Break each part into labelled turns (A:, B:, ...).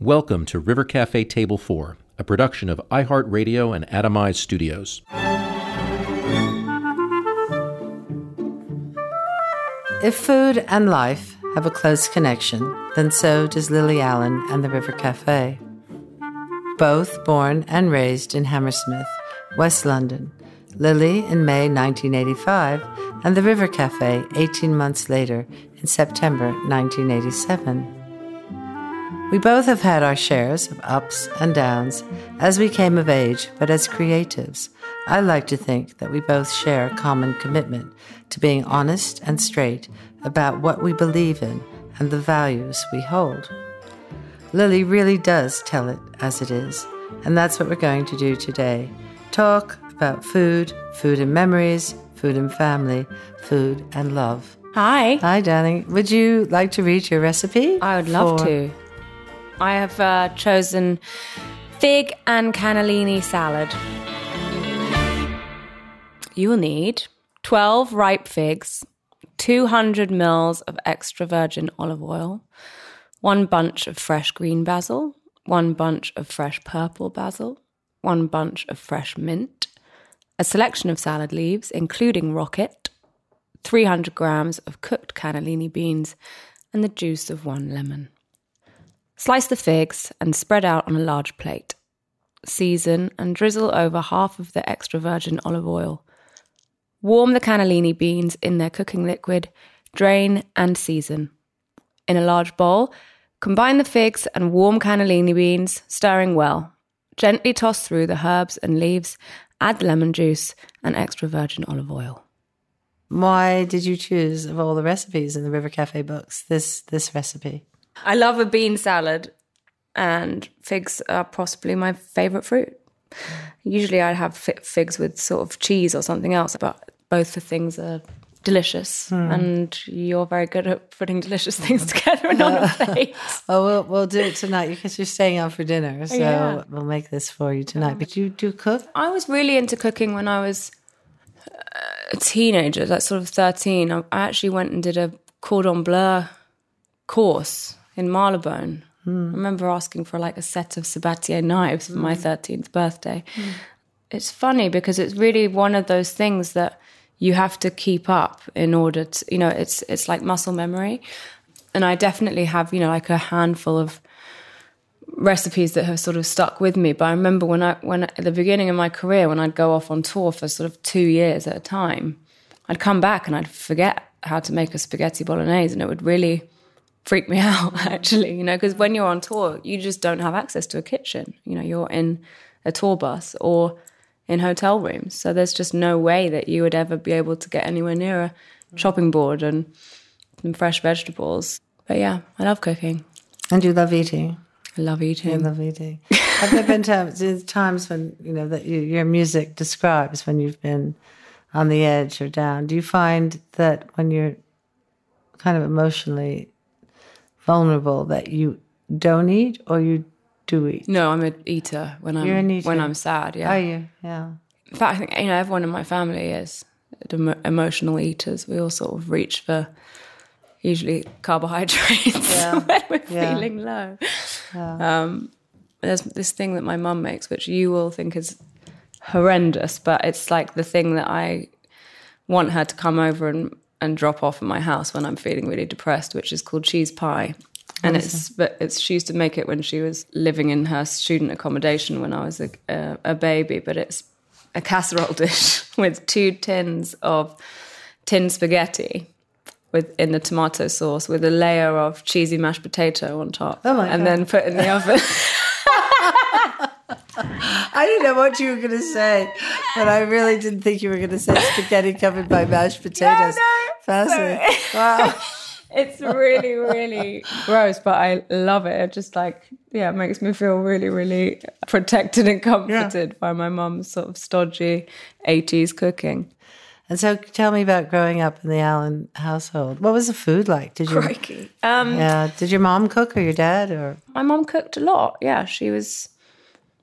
A: Welcome to River Cafe Table 4, a production of iHeartRadio and Atomize Studios.
B: If food and life have a close connection, then so does Lily Allen and the River Cafe. Both born and raised in Hammersmith, West London, Lily in May 1985, and the River Cafe 18 months later in September 1987. We both have had our shares of ups and downs as we came of age, but as creatives, I like to think that we both share a common commitment to being honest and straight about what we believe in and the values we hold. Lily really does tell it as it is, and that's what we're going to do today. Talk about food, food and memories, food and family, food and love.
C: Hi.
B: Hi, darling. Would you like to read your recipe?
C: I would love to. I have uh, chosen fig and cannellini salad. You will need 12 ripe figs, 200 mils of extra virgin olive oil, one bunch of fresh green basil, one bunch of fresh purple basil, one bunch of fresh mint, a selection of salad leaves, including rocket, 300 grams of cooked cannellini beans, and the juice of one lemon. Slice the figs and spread out on a large plate. Season and drizzle over half of the extra virgin olive oil. Warm the cannellini beans in their cooking liquid, drain and season. In a large bowl, combine the figs and warm cannellini beans, stirring well. Gently toss through the herbs and leaves, add lemon juice and extra virgin olive oil.
B: Why did you choose of all the recipes in the River Cafe books this this recipe?
C: I love a bean salad, and figs are possibly my favorite fruit. Usually, I'd have fi- figs with sort of cheese or something else, but both the things are delicious, and you're very good at putting delicious things together and on a plate.
B: Oh, we'll we'll do it tonight because you're staying out for dinner, so
C: Yeah.
B: we'll make this for you tonight. But you do cook?
C: I was really into cooking when I was uh, a teenager, like sort of 13. I I actually went and did a cordon bleu course in Marylebone. I remember asking for like a set of Sabatier knives for my mm. 13th birthday. Mm. It's funny because it's really one of those things that you have to keep up in order to, you know, it's it's like muscle memory. And I definitely have, you know, like a handful of recipes that have sort of stuck with me. But I remember when I when at the beginning of my career, when I'd go off on tour for sort of two years at a time, I'd come back and I'd forget how to make a spaghetti bolognese, and it would really freak me out actually. You know, because when you're on tour, you just don't have access to a kitchen. You know, you're in a tour bus or in hotel rooms, so there's just no way that you would ever be able to get anywhere near a chopping board and some fresh vegetables. But yeah, I love cooking.
B: And you love eating.
C: I love eating.
B: i love eating. Have there been times, times when you know that you, your music describes when you've been on the edge or down? Do you find that when you're kind of emotionally vulnerable that you don't eat or you do eat?
C: No, I'm an eater when I'm
B: eater.
C: when I'm sad. Yeah.
B: Are you? Yeah.
C: In fact, I think you know everyone in my family is emotional eaters. We all sort of reach for usually carbohydrates
B: Yeah.
C: when we're
B: Yeah.
C: feeling low. Um, there's this thing that my mum makes, which you will think is horrendous, but it's like the thing that I want her to come over and, and drop off at my house when I'm feeling really depressed, which is called cheese pie. And it's but it's she used to make it when she was living in her student accommodation when I was a, a, a baby. But it's a casserole dish with two tins of tin spaghetti with in the tomato sauce with a layer of cheesy mashed potato on top,
B: Oh my
C: and
B: God.
C: then put in the oven.
B: I didn't know what you were going to say, but I really didn't think you were going to say spaghetti covered by mashed potatoes.
C: no,
B: Fascinating. Wow.
C: it's really, really gross, but I love it. It just like, yeah, it makes me feel really, really protected and comforted yeah. by my mum's sort of stodgy 80s cooking.
B: And so tell me about growing up in the Allen household. What was the food like?
C: Did you Crikey. Um,
B: yeah, did your mom cook or your dad or
C: My mom cooked a lot. Yeah, she was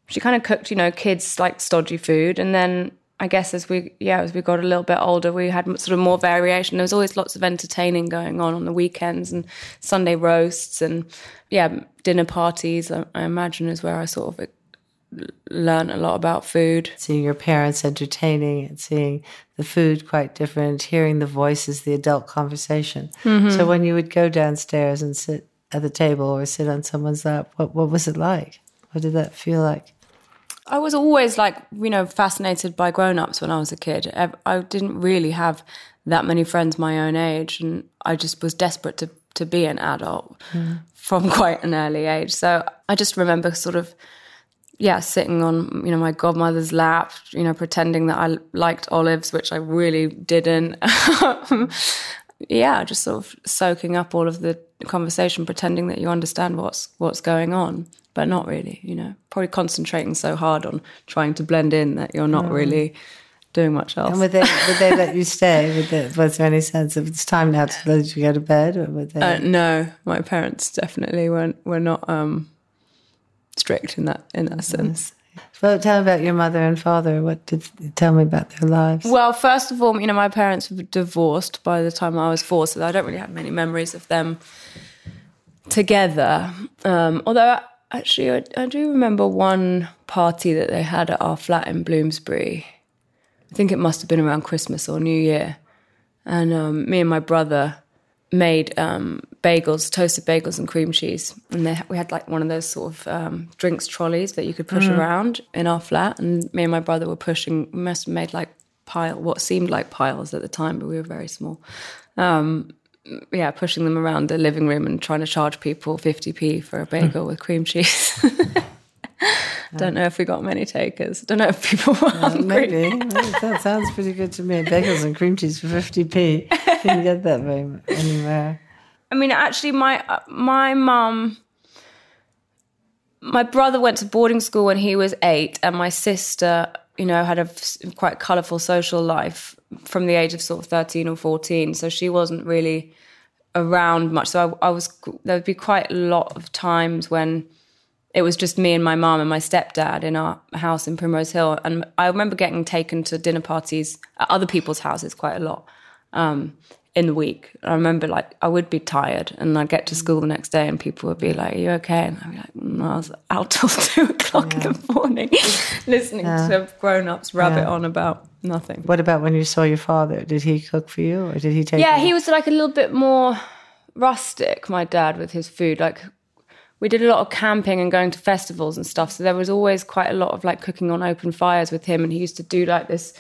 C: she kind of cooked, you know, kids like stodgy food and then I guess as we yeah as we got a little bit older, we had sort of more variation. There was always lots of entertaining going on on the weekends and Sunday roasts and yeah dinner parties. I, I imagine is where I sort of learned a lot about food.
B: Seeing your parents entertaining and seeing the food quite different, hearing the voices, the adult conversation. Mm-hmm. So when you would go downstairs and sit at the table or sit on someone's lap, what what was it like? What did that feel like?
C: I was always like, you know, fascinated by grown ups when I was a kid. I didn't really have that many friends my own age, and I just was desperate to, to be an adult mm. from quite an early age. So I just remember sort of, yeah, sitting on, you know, my godmother's lap, you know, pretending that I liked olives, which I really didn't. yeah, just sort of soaking up all of the conversation, pretending that you understand what's what's going on but not really, you know, probably concentrating so hard on trying to blend in that you're not mm. really doing much else.
B: And would they, would they let you stay? Would they, was there any sense of it's time now to let you go to bed? Or would they?
C: Uh, no, my parents definitely weren't, were not um, strict in that, in that sense.
B: Well, tell me about your mother and father. What did tell me about their lives?
C: Well, first of all, you know, my parents were divorced by the time I was four, so I don't really have many memories of them together. Um, although Actually, I, I do remember one party that they had at our flat in Bloomsbury. I think it must have been around Christmas or New Year. And um, me and my brother made um, bagels, toasted bagels and cream cheese. And they, we had like one of those sort of um, drinks trolleys that you could push mm. around in our flat. And me and my brother were pushing, we must have made like pile, what seemed like piles at the time, but we were very small. Um, yeah, pushing them around the living room and trying to charge people 50p for a bagel with cream cheese. Don't know if we got many takers. Don't know if people were uh,
B: maybe. that sounds pretty good to me. Bagels and cream cheese for 50p. Couldn't get that very anywhere.
C: I mean, actually, my my mum, my brother went to boarding school when he was eight, and my sister, you know, had a quite colourful social life from the age of sort of 13 or 14. So she wasn't really around much. So I, I, was, there would be quite a lot of times when it was just me and my mom and my stepdad in our house in Primrose Hill. And I remember getting taken to dinner parties at other people's houses quite a lot. Um, in the week. I remember like I would be tired and I'd get to school the next day and people would be like, Are you okay? And I'd be like, no, I was out till two o'clock yeah. in the morning listening yeah. to grown ups rabbit yeah. on about nothing.
B: What about when you saw your father? Did he cook for you or did he take
C: Yeah, you? he was like a little bit more rustic, my dad, with his food. Like we did a lot of camping and going to festivals and stuff. So there was always quite a lot of like cooking on open fires with him and he used to do like this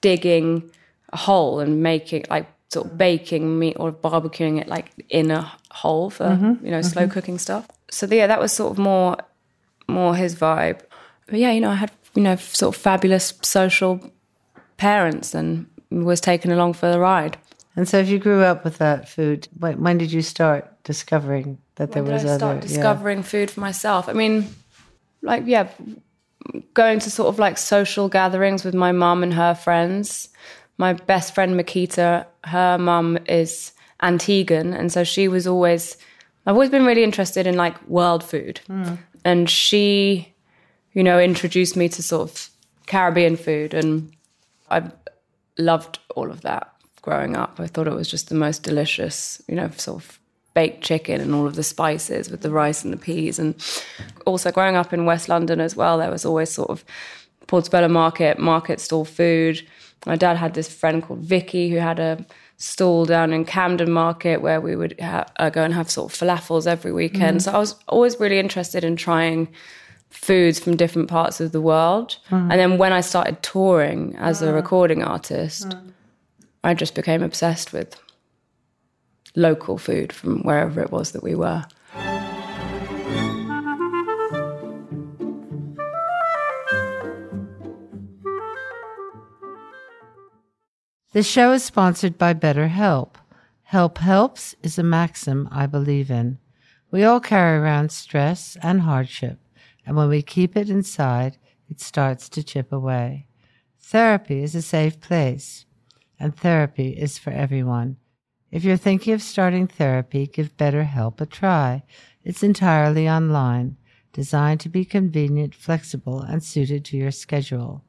C: digging a hole and making like sort of baking meat or barbecuing it like in a hole for mm-hmm. you know slow mm-hmm. cooking stuff. So yeah, that was sort of more more his vibe. But yeah, you know, I had you know sort of fabulous social parents and was taken along for the ride.
B: And so, if you grew up with that food, when, when did you start discovering that there
C: when
B: was
C: did I start
B: other?
C: Discovering yeah. food for myself. I mean, like yeah, going to sort of like social gatherings with my mum and her friends my best friend Makita, her mum is Antiguan, and so she was always. I've always been really interested in like world food, mm. and she, you know, introduced me to sort of Caribbean food, and I loved all of that growing up. I thought it was just the most delicious, you know, sort of baked chicken and all of the spices with the rice and the peas. And also growing up in West London as well, there was always sort of Portobello Market, market stall food my dad had this friend called Vicky who had a stall down in Camden Market where we would ha- uh, go and have sort of falafels every weekend. Mm. So I was always really interested in trying foods from different parts of the world. Mm. And then when I started touring as a mm. recording artist, mm. I just became obsessed with local food from wherever it was that we were.
B: The show is sponsored by BetterHelp. Help helps is a maxim I believe in. We all carry around stress and hardship, and when we keep it inside, it starts to chip away. Therapy is a safe place, and therapy is for everyone. If you're thinking of starting therapy, give BetterHelp a try. It's entirely online, designed to be convenient, flexible, and suited to your schedule.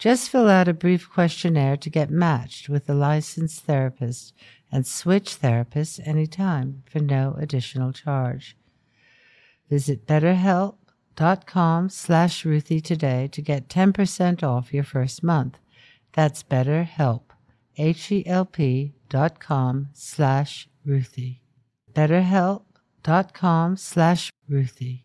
B: Just fill out a brief questionnaire to get matched with a licensed therapist and switch therapists anytime for no additional charge. Visit betterhelp.com slash Ruthie today to get 10% off your first month. That's betterhelp, H-E-L-P dot com slash Ruthie. betterhelp.com slash Ruthie.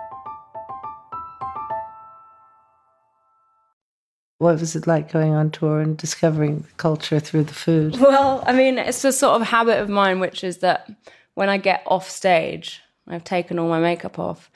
B: What was it like going on tour and discovering the culture through the food?
C: Well, I mean, it's a sort of habit of mine, which is that when I get off stage, I've taken all my makeup off,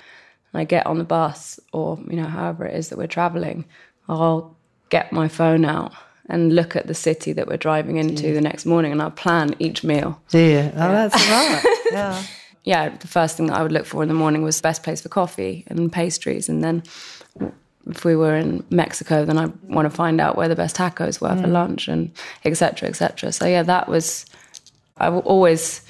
C: and I get on the bus or you know however it is that we're traveling, I'll get my phone out and look at the city that we're driving into the next morning, and I'll plan each meal.
B: Do you? Oh, that's smart. yeah.
C: Yeah, the first thing that I would look for in the morning was the best place for coffee and pastries, and then if we were in Mexico, then I want to find out where the best tacos were for mm. lunch and et cetera, et cetera. So yeah, that was, I will always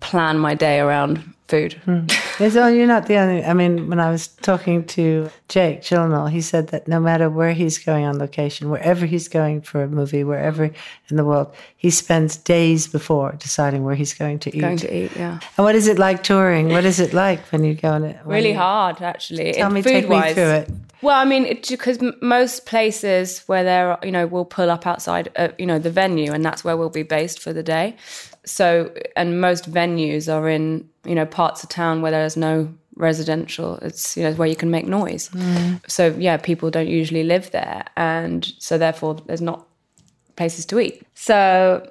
C: plan my day around food.
B: Oh, you're not the only. I mean, when I was talking to Jake Gyllenhaal, he said that no matter where he's going on location, wherever he's going for a movie, wherever in the world, he spends days before deciding where he's going to eat.
C: Going to eat, yeah.
B: And what is it like touring? What is it like when you go on it?
C: Really
B: you-
C: hard, actually.
B: Tell me, take me
C: food-wise.
B: through it.
C: Well, I mean, because most places where there, are, you know, we'll pull up outside, uh, you know, the venue, and that's where we'll be based for the day. So, and most venues are in, you know, parts of town where there's no residential. It's you know where you can make noise. Mm. So yeah, people don't usually live there, and so therefore there's not places to eat. So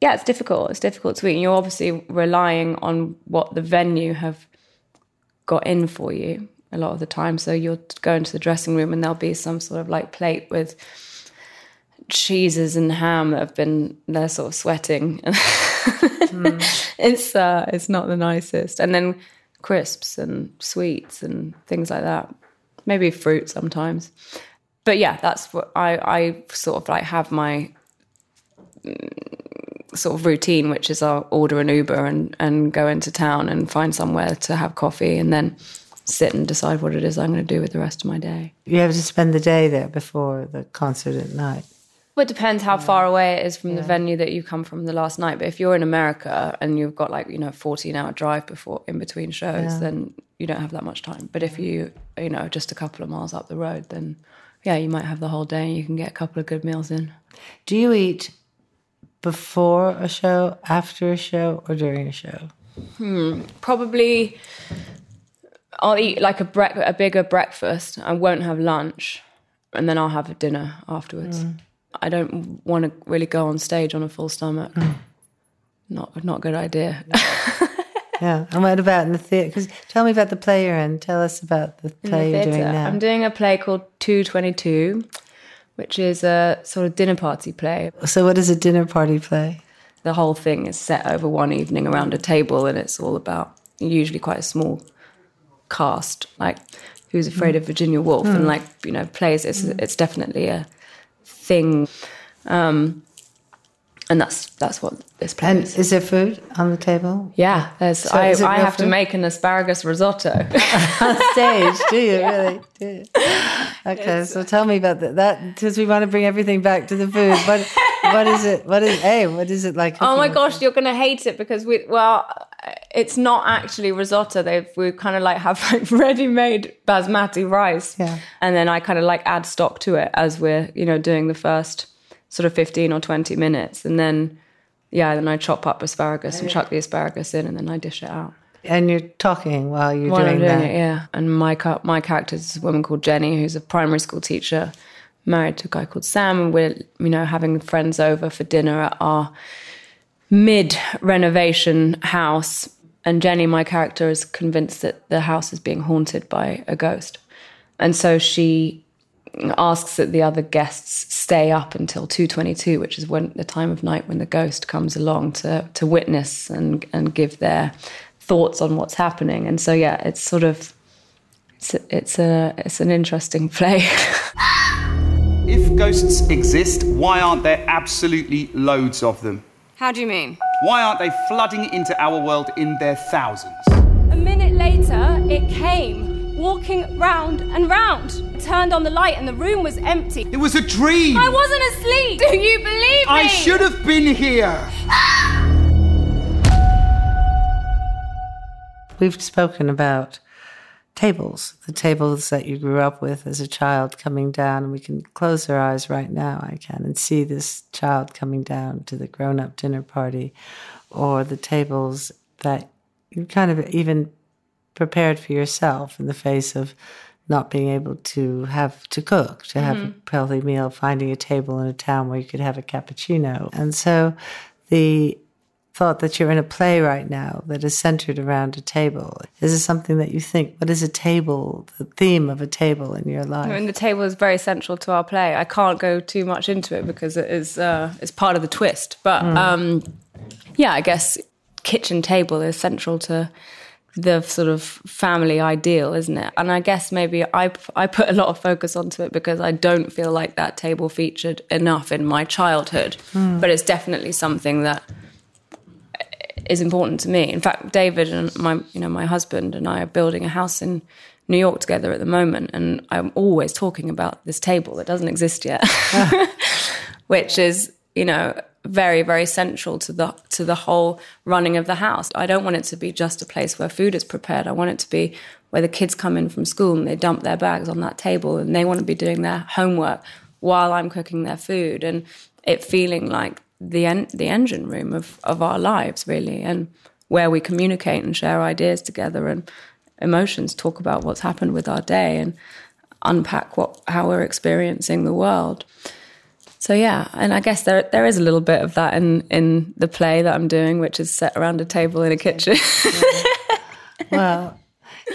C: yeah, it's difficult. It's difficult to eat, and you're obviously relying on what the venue have got in for you a lot of the time. So you'll go into the dressing room and there'll be some sort of like plate with cheeses and ham that have been they're sort of sweating. It's uh it's not the nicest. And then crisps and sweets and things like that. Maybe fruit sometimes. But yeah, that's what I I sort of like have my sort of routine, which is I'll order an Uber and, and go into town and find somewhere to have coffee and then sit and decide what it is I'm going to do with the rest of my day.
B: You have to spend the day there before the concert at night.
C: Well, it depends how far away it is from the venue that you come from the last night. But if you're in America and you've got like, you know, 14 hour drive before in between shows, then you don't have that much time. But if you, you know, just a couple of miles up the road, then yeah, you might have the whole day and you can get a couple of good meals in.
B: Do you eat before a show, after a show, or during a show?
C: Hmm, probably I'll eat like a brec- a bigger breakfast. I won't have lunch, and then I'll have a dinner afterwards. Hmm. I don't want to really go on stage on a full stomach. Hmm. Not not a good idea.
B: Yeah. And what about in the theatre? Because tell me about the play you're in. Tell us about the play
C: the
B: you're doing now.
C: I'm doing a play called Two Twenty Two, which is a sort of dinner party play.
B: so, what is a dinner party play?
C: The whole thing is set over one evening around a table, and it's all about usually quite a small cast, like Who's Afraid hmm. of Virginia Woolf, and hmm. like you know plays. It's it's definitely a thing, um, and that's that's what this play
B: And
C: is.
B: is there food on the table?
C: Yeah, there's. I, I
B: real
C: have to make an asparagus risotto.
B: on stage, do you really? Do you? Okay, so tell me about that. That because we want to bring everything back to the food. What what is it? What is hey? What is it like?
C: Oh my gosh, you're gonna hate it because we well, it's not actually risotto. They've we kind of like have like ready-made basmati rice,
B: Yeah.
C: and then I kind of like add stock to it as we're you know doing the first sort of fifteen or twenty minutes, and then yeah, then I chop up asparagus and chuck the asparagus in, and then I dish it out.
B: And you're talking while you're
C: while
B: doing,
C: doing
B: that.
C: it, yeah. And my my character is a woman called Jenny, who's a primary school teacher, married to a guy called Sam, and we're you know having friends over for dinner at our mid renovation house. And Jenny, my character, is convinced that the house is being haunted by a ghost, and so she asks that the other guests stay up until 2.22 which is when the time of night when the ghost comes along to to witness and and give their thoughts on what's happening. And so yeah it's sort of it's it's a it's an interesting play
D: If ghosts exist, why aren't there absolutely loads of them?
E: How do you mean?
D: Why aren't they flooding into our world in their thousands?
F: A minute later, it came, walking round and round. I turned on the light and the room was empty.
D: It was a dream!
F: I wasn't asleep. Do you believe me?
D: I should have been here!
B: We've spoken about tables, the tables that you grew up with as a child coming down, and we can close our eyes right now, I can, and see this child coming down to the grown up dinner party, or the tables that you kind of even prepared for yourself in the face of not being able to have to cook, to have mm-hmm. a healthy meal, finding a table in a town where you could have a cappuccino. And so the thought that you're in a play right now that is centered around a table. Is it something that you think, what is a table, the theme of a table in your life?
C: I mean, the table is very central to our play. I can't go too much into it because it is uh, it's part of the twist. But um, yeah, I guess kitchen table is central to the sort of family ideal, isn't it? And I guess maybe I I put a lot of focus onto it because I don't feel like that table featured enough in my childhood. But it's definitely something that is important to me. In fact, David and my you know my husband and I are building a house in New York together at the moment, and I'm always talking about this table that doesn't exist yet, which is you know very very central to the to the whole running of the house. I don't want it to be just a place where food is prepared. I want it to be where the kids come in from school and they dump their bags on that table and they want to be doing their homework while I'm cooking their food and it feeling like the en- the engine room of of our lives really and where we communicate and share ideas together and emotions talk about what's happened with our day and unpack what how we're experiencing the world so yeah and i guess there there is a little bit of that in in the play that i'm doing which is set around a table in a kitchen
B: well,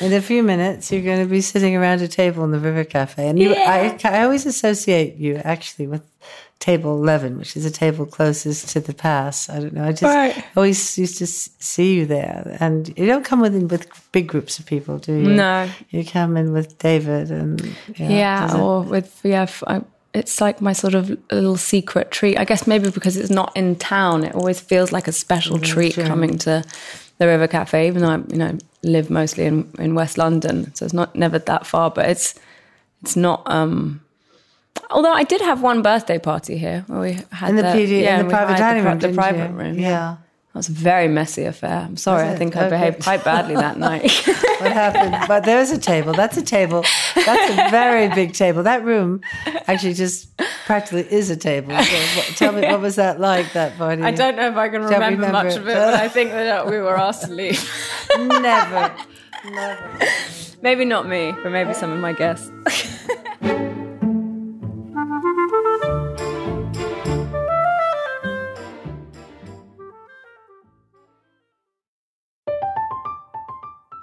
B: in a few minutes, you're going to be sitting around a table in the River Cafe. And you, I, I always associate you actually with table 11, which is a table closest to the pass. I don't know. I just
C: Right.
B: always used to see you there. And you don't come in with big groups of people, do you?
C: No.
B: You come in with David and. Yeah.
C: yeah
B: does it-
C: or with yeah I, it's like my sort of little secret treat i guess maybe because it's not in town it always feels like a special treat
B: true.
C: coming to the river cafe even though i you know live mostly in, in west london so it's not never that far but it's it's not um although i did have one birthday party here where we had
B: in the, PD,
C: yeah,
B: in the private dining
C: pri-
B: room.
C: the private
B: you?
C: room
B: Yeah.
C: that was a very messy affair i'm sorry i think i behaved quite badly that night
B: what happened. But there's a table. That's a table. That's a very big table. That room actually just practically is a table. So what, tell me, what was that like, that party?
C: i don't know if i can remember,
B: remember
C: much
B: it.
C: of it but i think that uh, we were asked to leave
B: Never. Never.
C: Maybe not me, but maybe some of my guests.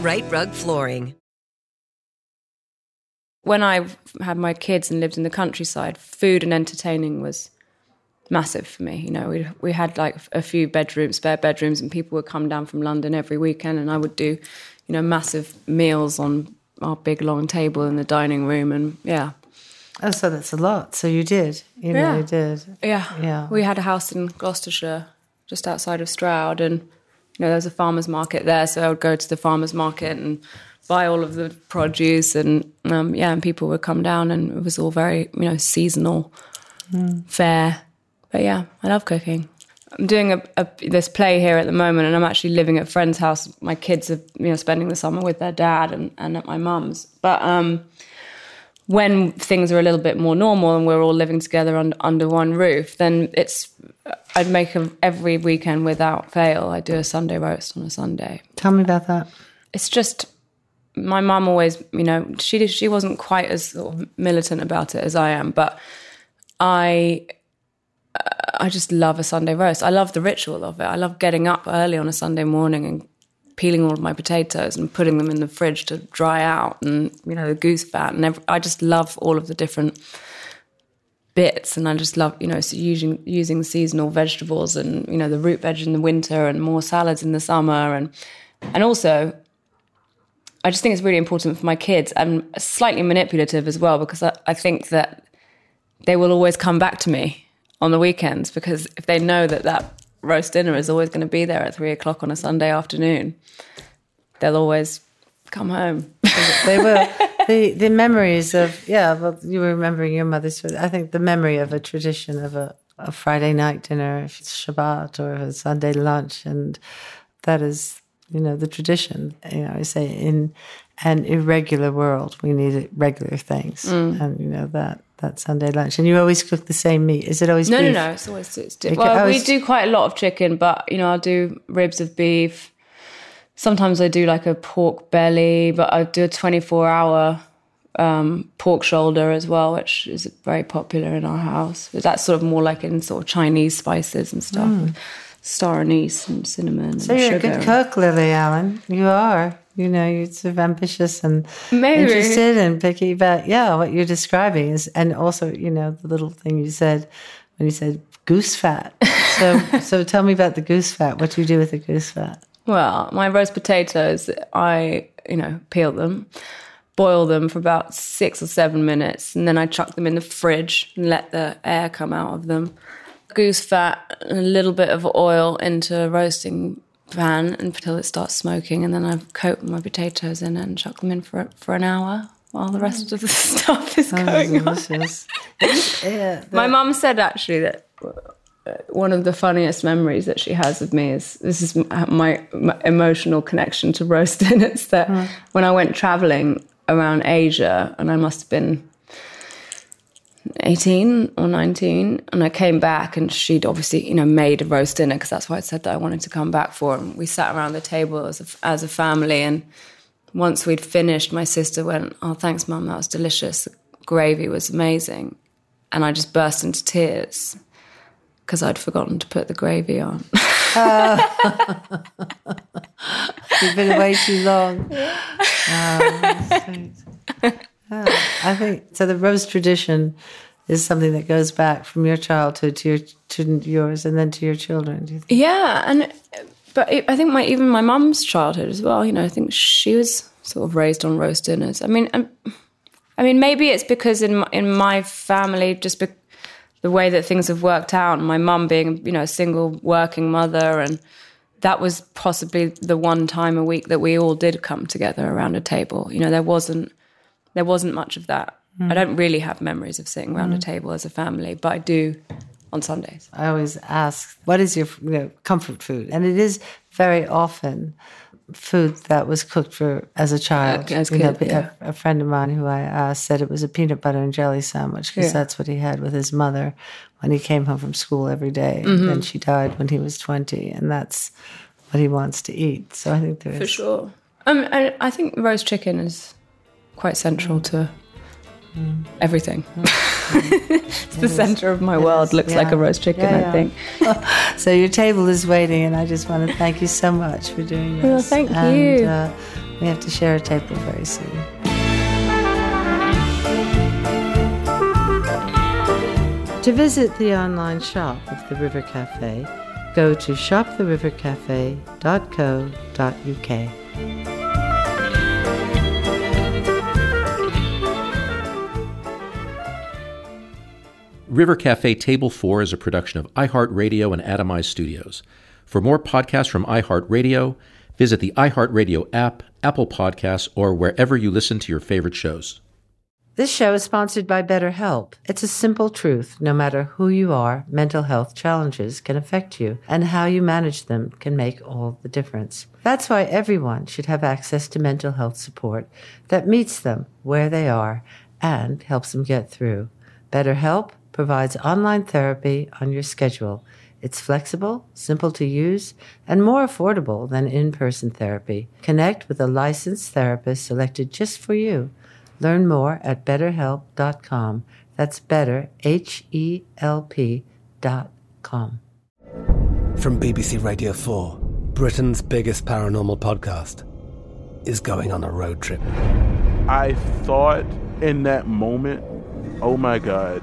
G: Rite Rug Flooring.
C: When I had my kids and lived in the countryside, food and entertaining was massive for me. You know, we we had like a few bedrooms, spare bedrooms, and people would come down from London every weekend, and I would do, you know, massive meals on our big long table in the dining room, and yeah,
B: Oh, so that's a lot. So you did. You know,
C: Yeah.
B: you did.
C: yeah,
B: Yeah.
C: We had a house in Gloucestershire, just outside of Stroud, and you know, there was a farmers market there, so I would go to the farmers market and buy all of the produce, and um, yeah, and people would come down, and it was all very, you know, seasonal, fair. But yeah, I love cooking. I'm doing a, a this play here at the moment, and I'm actually living at a friend's house. My kids are, you know, spending the summer with their dad and, and at my mum's. But um, when things are a little bit more normal and we're all living together un- under one roof, then it's I'd make a, every weekend without fail. I do a Sunday roast on a Sunday.
B: Tell me about that.
C: It's just my mum always, you know, she she wasn't quite as sort of militant about it as I am, but I uh, I just love a Sunday roast. I love the ritual of it. I love getting up early on a Sunday morning and peeling all of my potatoes and putting them in the fridge to dry out, and you know the goose fat, and every, I just love all of the different bits. And I just love, you know, using using seasonal vegetables and you know the root veg in the winter and more salads in the summer, and and also I just think it's really important for my kids and slightly manipulative as well because I, I think that they will always come back to me on the weekends because if they know that that roast dinner is always going to be there at three o'clock on a Sunday afternoon, they'll always come home.
B: They will. The the memories of yeah. Well, you were remembering your mother's. I think the memory of a tradition of a, a Friday night dinner, if it's Shabbat or a Sunday lunch, and that is you know the tradition. You know, I say in an irregular world, we need regular things, mm. and you know that that Sunday lunch. And you always cook the same meat. Is it always
C: No,
B: beef?
C: no, no. It's always it's well,
B: I
C: we do quite a lot of chicken, but you know, I'll do ribs of beef. Sometimes I do like a pork belly, but I do a twenty-four hour um, pork shoulder as well, which is very popular in our house. But that's sort of more like in sort of Chinese spices and stuff, with star anise and cinnamon.
B: Mm. So
C: and
B: you're a good cook, Lily Allen. You are. You know, you're sort of ambitious and
C: Maybe.
B: interested and picky. But yeah, what you're describing is, and also, you know, the little thing you said when you said goose fat. So, so tell me about the goose fat. What do you do with the goose fat?
C: Well, my roast potatoes, I, you know, peel them, boil them for about six or seven minutes, and then I chuck them in the fridge and let the air come out of them. Goose fat and a little bit of oil into a roasting pan until it starts smoking, and then I coat my potatoes in it and chuck them in for for an hour while the rest of the stuff is going on.
B: delicious. yeah,
C: My mum said actually that one of the funniest memories that she has of me is this is my, my emotional connection to roast dinners. That hmm. when I went traveling around Asia, and I must have been 18 or 19 and i came back and she'd obviously you know made a roast dinner because that's why i said that i wanted to come back for and we sat around the table as a, as a family and once we'd finished my sister went oh thanks mum that was delicious. The gravy was amazing. And i just burst into tears because i'd forgotten to put the gravy on
B: You've been away too long. Oh, sweet. Oh, I think so. The roast tradition is something that goes back from your childhood to your to yours, and then to your children. Do you think?
C: Yeah, and but it, I think my even my mum's childhood as well. You know, I think she was sort of raised on roast dinners. I mean, um, I mean, maybe it's because in my, in my family, just be, the way that things have worked out, and my mum being you know a single working mother, and that was possibly the one time a week that we all did come together around a table. You know, there wasn't there wasn't much of that. I don't really have memories of sitting around a mm. table as a family, but I do on Sundays.
B: I always ask, "What is your you know, comfort food?" And it is very often food that was cooked for as a child.
C: Uh, as
B: You know,
C: kid,
B: a- a, friend of mine who I asked said it was a peanut butter and jelly sandwich because
C: Yeah.
B: that's what he had with his mother when he came home from school every day.
C: Mm-hmm.
B: And then she died when he was twenty, and that's what he wants to eat. So I think there is
C: For sure. Um, I, I think roast chicken is quite central to everything. it's the center of my world. Looks like a roast chicken,
B: Yeah,
C: I
B: yeah.
C: think.
B: So your table is waiting, and I just want to thank you so much for doing this.
C: Well, thank
B: and,
C: you.
B: Uh, We have to share a table very soon. To visit the online shop of the River Cafe, go to shoptherivercafe.co.uk.
A: River Cafe Table 4 is a production of iHeartRadio and Atomize Studios. For more podcasts from iHeartRadio, visit the iHeartRadio app, Apple Podcasts, or wherever you listen to your favorite shows.
B: This show is sponsored by BetterHelp. It's a simple truth. No matter who you are, mental health challenges can affect you, and how you manage them can make all the difference. That's why everyone should have access to mental health support that meets them where they are and helps them get through. BetterHelp provides online therapy on your schedule. It's flexible, simple to use, and more affordable than in person therapy. Connect with a licensed therapist selected just for you. Learn more at betterhelp.com. That's better, H E L P.com.
E: From BBC Radio 4, Britain's biggest paranormal podcast is going on a road trip.
H: I thought in that moment, oh my God,